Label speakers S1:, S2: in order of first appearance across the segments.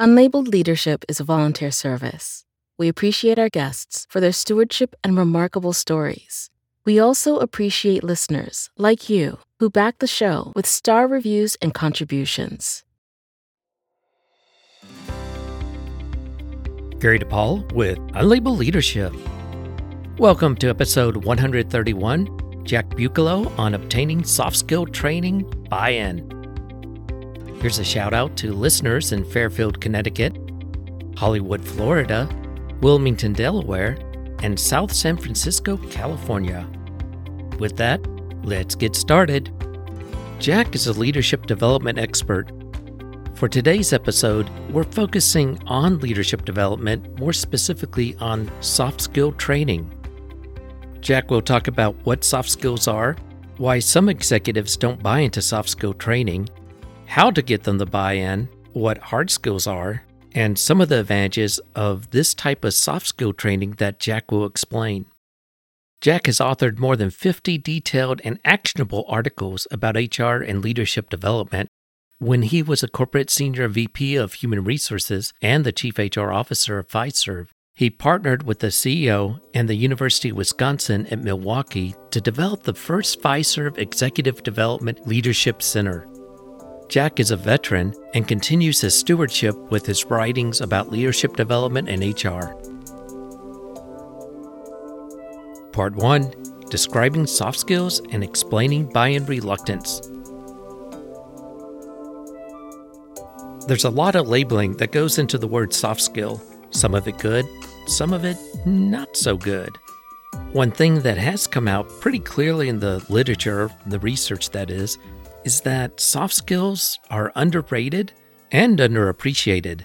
S1: Unlabeled Leadership is a volunteer service. We appreciate our guests for their stewardship and remarkable stories. We also appreciate listeners like you who back the show with star reviews and contributions.
S2: Gary DePaul with Unlabeled Leadership. Welcome to episode 131 Jack Bucalo on obtaining soft skill training buy in. Here's a shout out to listeners in Fairfield, Connecticut, Hollywood, Florida, Wilmington, Delaware, and South San Francisco, California. With that, let's get started. Jack is a leadership development expert. For today's episode, we're focusing on leadership development, more specifically on soft skill training. Jack will talk about what soft skills are, why some executives don't buy into soft skill training, how to get them to buy in, what hard skills are, and some of the advantages of this type of soft skill training that Jack will explain. Jack has authored more than 50 detailed and actionable articles about HR and leadership development. When he was a corporate senior VP of human resources and the chief HR officer of Fiserv, he partnered with the CEO and the University of Wisconsin at Milwaukee to develop the first Fiserv Executive Development Leadership Center. Jack is a veteran and continues his stewardship with his writings about leadership development and HR. Part 1 Describing soft skills and explaining buy in reluctance. There's a lot of labeling that goes into the word soft skill, some of it good, some of it not so good. One thing that has come out pretty clearly in the literature, the research that is, is that soft skills are underrated and underappreciated.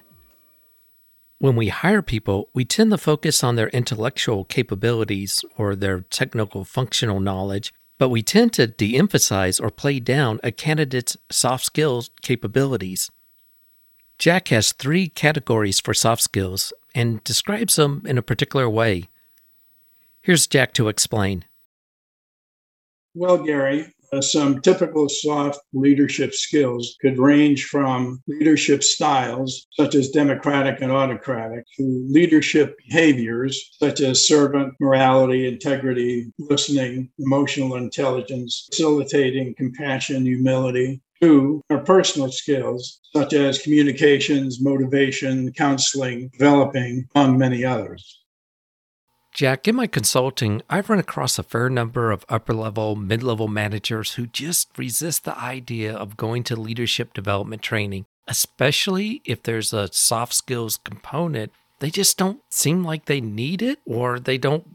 S2: When we hire people, we tend to focus on their intellectual capabilities or their technical functional knowledge, but we tend to de emphasize or play down a candidate's soft skills capabilities. Jack has three categories for soft skills and describes them in a particular way. Here's Jack to explain.
S3: Well, Gary, Uh, some typical soft leadership skills could range from leadership styles, such as democratic and autocratic, to leadership behaviors, such as servant morality, integrity, listening, emotional intelligence, facilitating, compassion, humility, to our personal skills, such as communications, motivation, counseling, developing, among many others.
S2: Jack, in my consulting, I've run across a fair number of upper level, mid level managers who just resist the idea of going to leadership development training, especially if there's a soft skills component. They just don't seem like they need it or they don't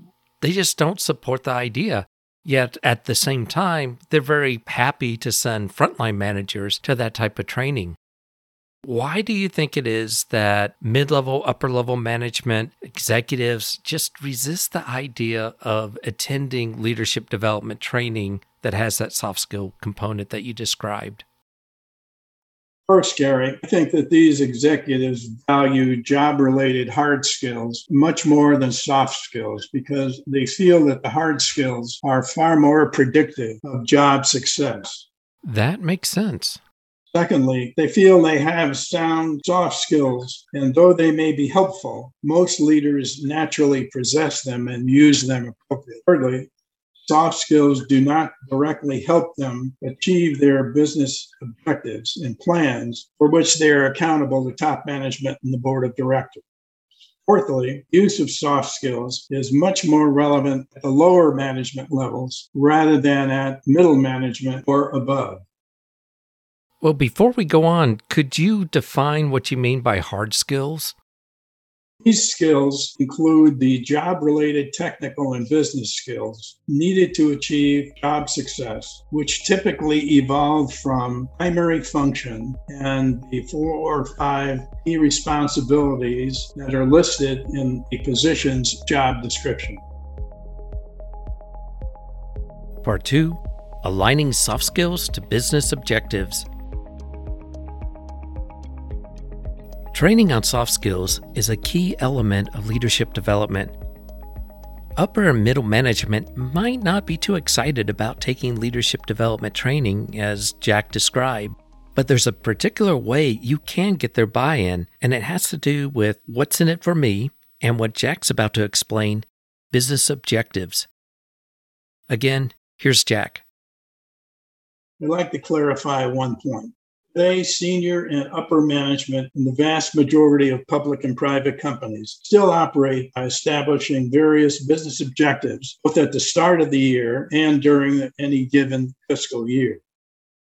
S2: they just don't support the idea. Yet at the same time, they're very happy to send frontline managers to that type of training. Why do you think it is that mid level, upper level management executives just resist the idea of attending leadership development training that has that soft skill component that you described?
S3: First, Gary, I think that these executives value job related hard skills much more than soft skills because they feel that the hard skills are far more predictive of job success.
S2: That makes sense.
S3: Secondly, they feel they have sound soft skills, and though they may be helpful, most leaders naturally possess them and use them appropriately. Thirdly, soft skills do not directly help them achieve their business objectives and plans for which they are accountable to top management and the board of directors. Fourthly, use of soft skills is much more relevant at the lower management levels rather than at middle management or above.
S2: Well, before we go on, could you define what you mean by hard skills?
S3: These skills include the job related technical and business skills needed to achieve job success, which typically evolve from primary function and the four or five key responsibilities that are listed in a position's job description.
S2: Part 2 Aligning soft skills to business objectives Training on soft skills is a key element of leadership development. Upper and middle management might not be too excited about taking leadership development training, as Jack described. But there's a particular way you can get their buy in, and it has to do with what's in it for me and what Jack's about to explain business objectives. Again, here's Jack.
S3: I'd like to clarify one point. Today, senior and upper management in the vast majority of public and private companies still operate by establishing various business objectives, both at the start of the year and during any given fiscal year.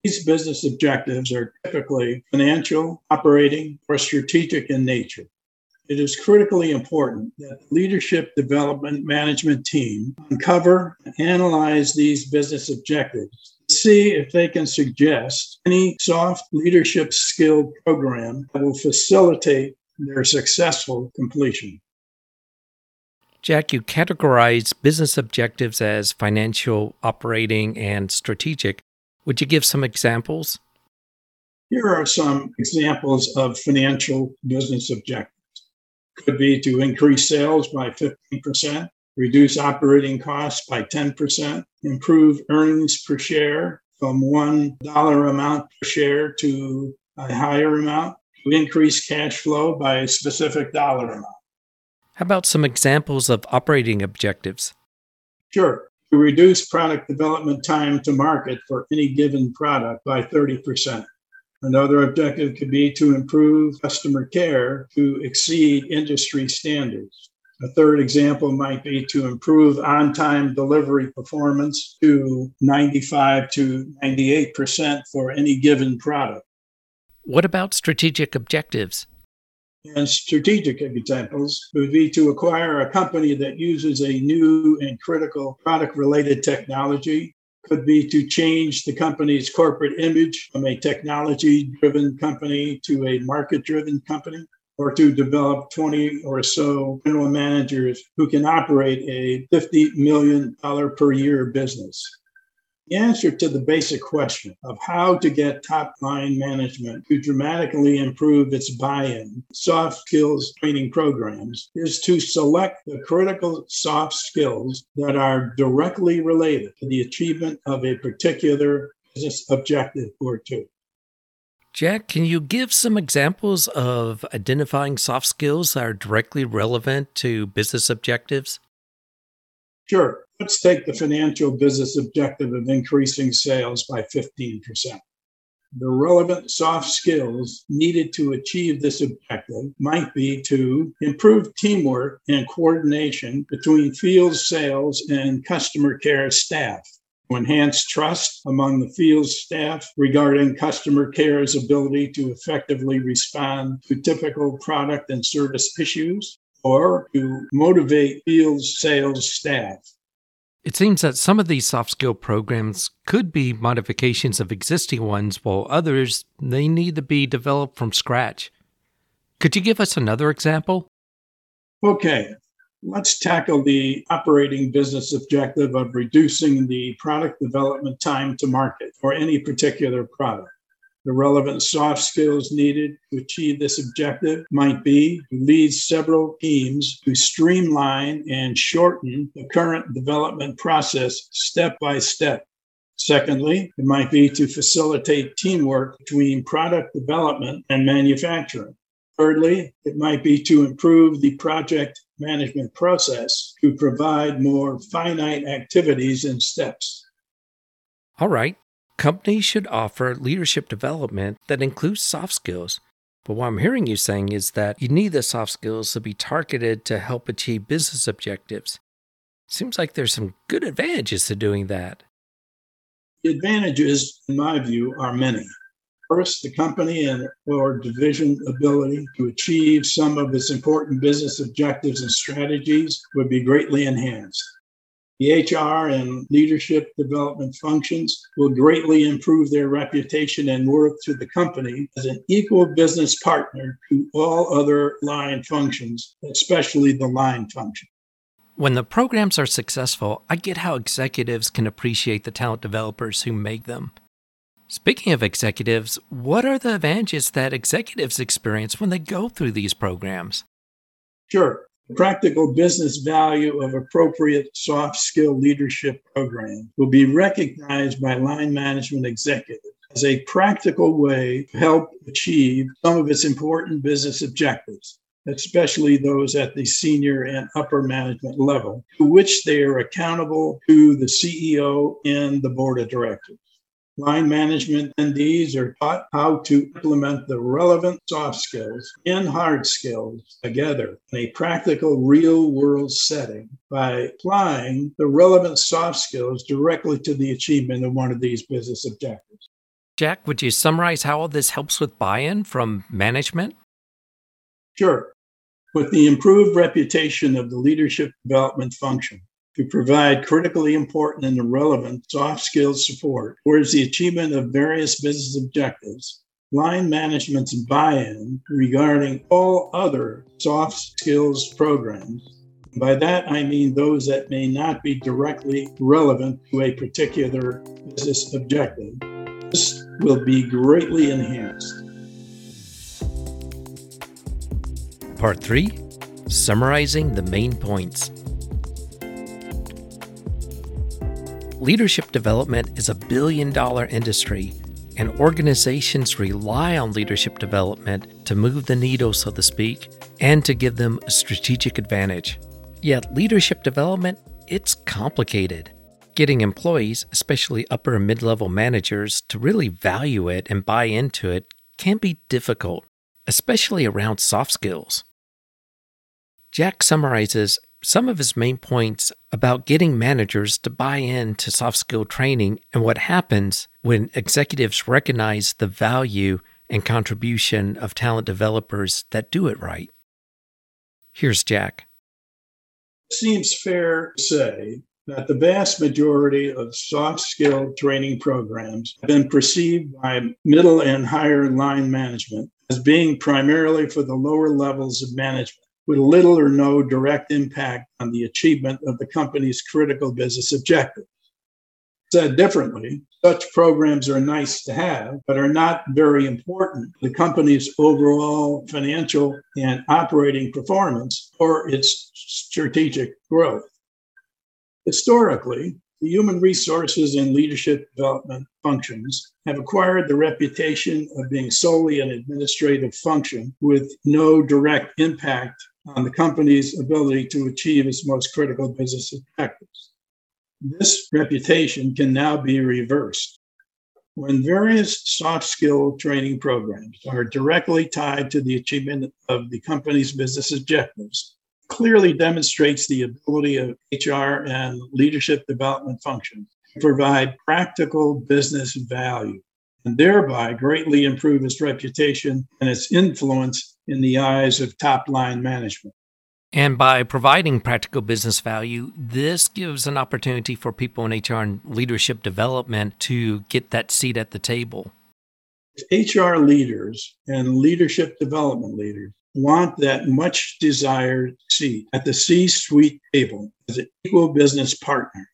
S3: These business objectives are typically financial, operating, or strategic in nature. It is critically important that the leadership development management team uncover and analyze these business objectives see if they can suggest any soft leadership skill program that will facilitate their successful completion.
S2: Jack, you categorize business objectives as financial, operating, and strategic. Would you give some examples?
S3: Here are some examples of financial business objectives. Could be to increase sales by 15%, reduce operating costs by 10%, improve earnings per share from $1 amount per share to a higher amount, to increase cash flow by a specific dollar amount.
S2: How about some examples of operating objectives?
S3: Sure. To reduce product development time to market for any given product by 30%. Another objective could be to improve customer care to exceed industry standards. A third example might be to improve on time delivery performance to 95 to 98% for any given product.
S2: What about strategic objectives?
S3: And strategic examples would be to acquire a company that uses a new and critical product related technology. Could be to change the company's corporate image from a technology driven company to a market driven company or to develop 20 or so general managers who can operate a $50 million per year business. The answer to the basic question of how to get top line management to dramatically improve its buy in soft skills training programs is to select the critical soft skills that are directly related to the achievement of a particular business objective or two.
S2: Jack, can you give some examples of identifying soft skills that are directly relevant to business objectives?
S3: Sure. Let's take the financial business objective of increasing sales by 15%. The relevant soft skills needed to achieve this objective might be to improve teamwork and coordination between field sales and customer care staff enhance trust among the field staff regarding customer care's ability to effectively respond to typical product and service issues, or to motivate field sales staff.
S2: It seems that some of these soft skill programs could be modifications of existing ones, while others they need to be developed from scratch. Could you give us another example?
S3: Okay, Let's tackle the operating business objective of reducing the product development time to market for any particular product. The relevant soft skills needed to achieve this objective might be to lead several teams to streamline and shorten the current development process step by step. Secondly, it might be to facilitate teamwork between product development and manufacturing. Thirdly, it might be to improve the project management process to provide more finite activities and steps.
S2: All right. Companies should offer leadership development that includes soft skills. But what I'm hearing you saying is that you need the soft skills to be targeted to help achieve business objectives. Seems like there's some good advantages to doing that.
S3: The advantages, in my view, are many. First, the company and or division ability to achieve some of its important business objectives and strategies would be greatly enhanced. The HR and leadership development functions will greatly improve their reputation and worth to the company as an equal business partner to all other line functions, especially the line function.
S2: When the programs are successful, I get how executives can appreciate the talent developers who make them. Speaking of executives, what are the advantages that executives experience when they go through these programs?
S3: Sure. Practical business value of appropriate soft skill leadership program will be recognized by line management executives as a practical way to help achieve some of its important business objectives, especially those at the senior and upper management level, to which they are accountable to the CEO and the board of directors. Line management attendees are taught how to implement the relevant soft skills and hard skills together in a practical, real world setting by applying the relevant soft skills directly to the achievement of one of these business objectives.
S2: Jack, would you summarize how all this helps with buy in from management?
S3: Sure. With the improved reputation of the leadership development function, to provide critically important and relevant soft skills support towards the achievement of various business objectives, line management's buy in regarding all other soft skills programs. By that, I mean those that may not be directly relevant to a particular business objective. This will be greatly enhanced.
S2: Part 3 Summarizing the Main Points. Leadership development is a billion dollar industry, and organizations rely on leadership development to move the needle, so to speak, and to give them a strategic advantage. Yet, leadership development, it's complicated. Getting employees, especially upper and mid level managers, to really value it and buy into it can be difficult, especially around soft skills. Jack summarizes some of his main points about getting managers to buy into soft skill training and what happens when executives recognize the value and contribution of talent developers that do it right. Here's Jack.
S3: Seems fair to say that the vast majority of soft skill training programs have been perceived by middle and higher line management as being primarily for the lower levels of management with little or no direct impact on the achievement of the company's critical business objectives. Said differently, such programs are nice to have, but are not very important to the company's overall financial and operating performance or its strategic growth. Historically, the human resources and leadership development functions have acquired the reputation of being solely an administrative function with no direct impact on the company's ability to achieve its most critical business objectives. This reputation can now be reversed. When various soft skill training programs are directly tied to the achievement of the company's business objectives, clearly demonstrates the ability of HR and leadership development functions to provide practical business value and thereby greatly improve its reputation and its influence in the eyes of top line management.
S2: And by providing practical business value, this gives an opportunity for people in HR and leadership development to get that seat at the table.
S3: HR leaders and leadership development leaders want that much desired seat at the C suite table as an equal business partner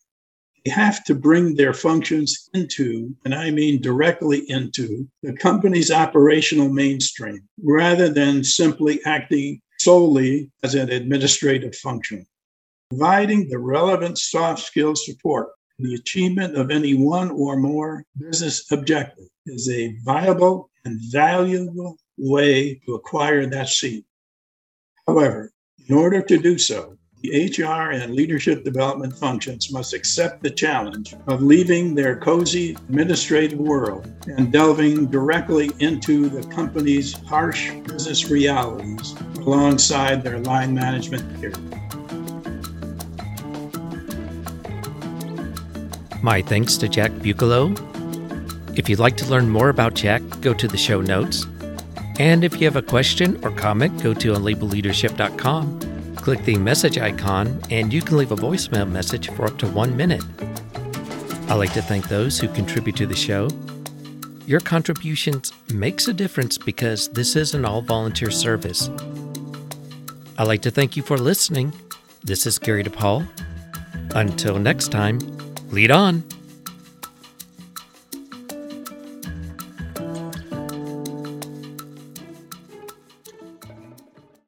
S3: have to bring their functions into, and I mean directly into, the company's operational mainstream rather than simply acting solely as an administrative function. Providing the relevant soft skills support to the achievement of any one or more business objective is a viable and valuable way to acquire that seat. However, in order to do so, the HR and leadership development functions must accept the challenge of leaving their cozy administrative world and delving directly into the company's harsh business realities alongside their line management peers.
S2: My thanks to Jack Bucalo. If you'd like to learn more about Jack, go to the show notes. And if you have a question or comment, go to unlabeledleadership.com Click the message icon and you can leave a voicemail message for up to one minute. I'd like to thank those who contribute to the show. Your contributions makes a difference because this is an all volunteer service. I'd like to thank you for listening. This is Gary DePaul. Until next time, lead on.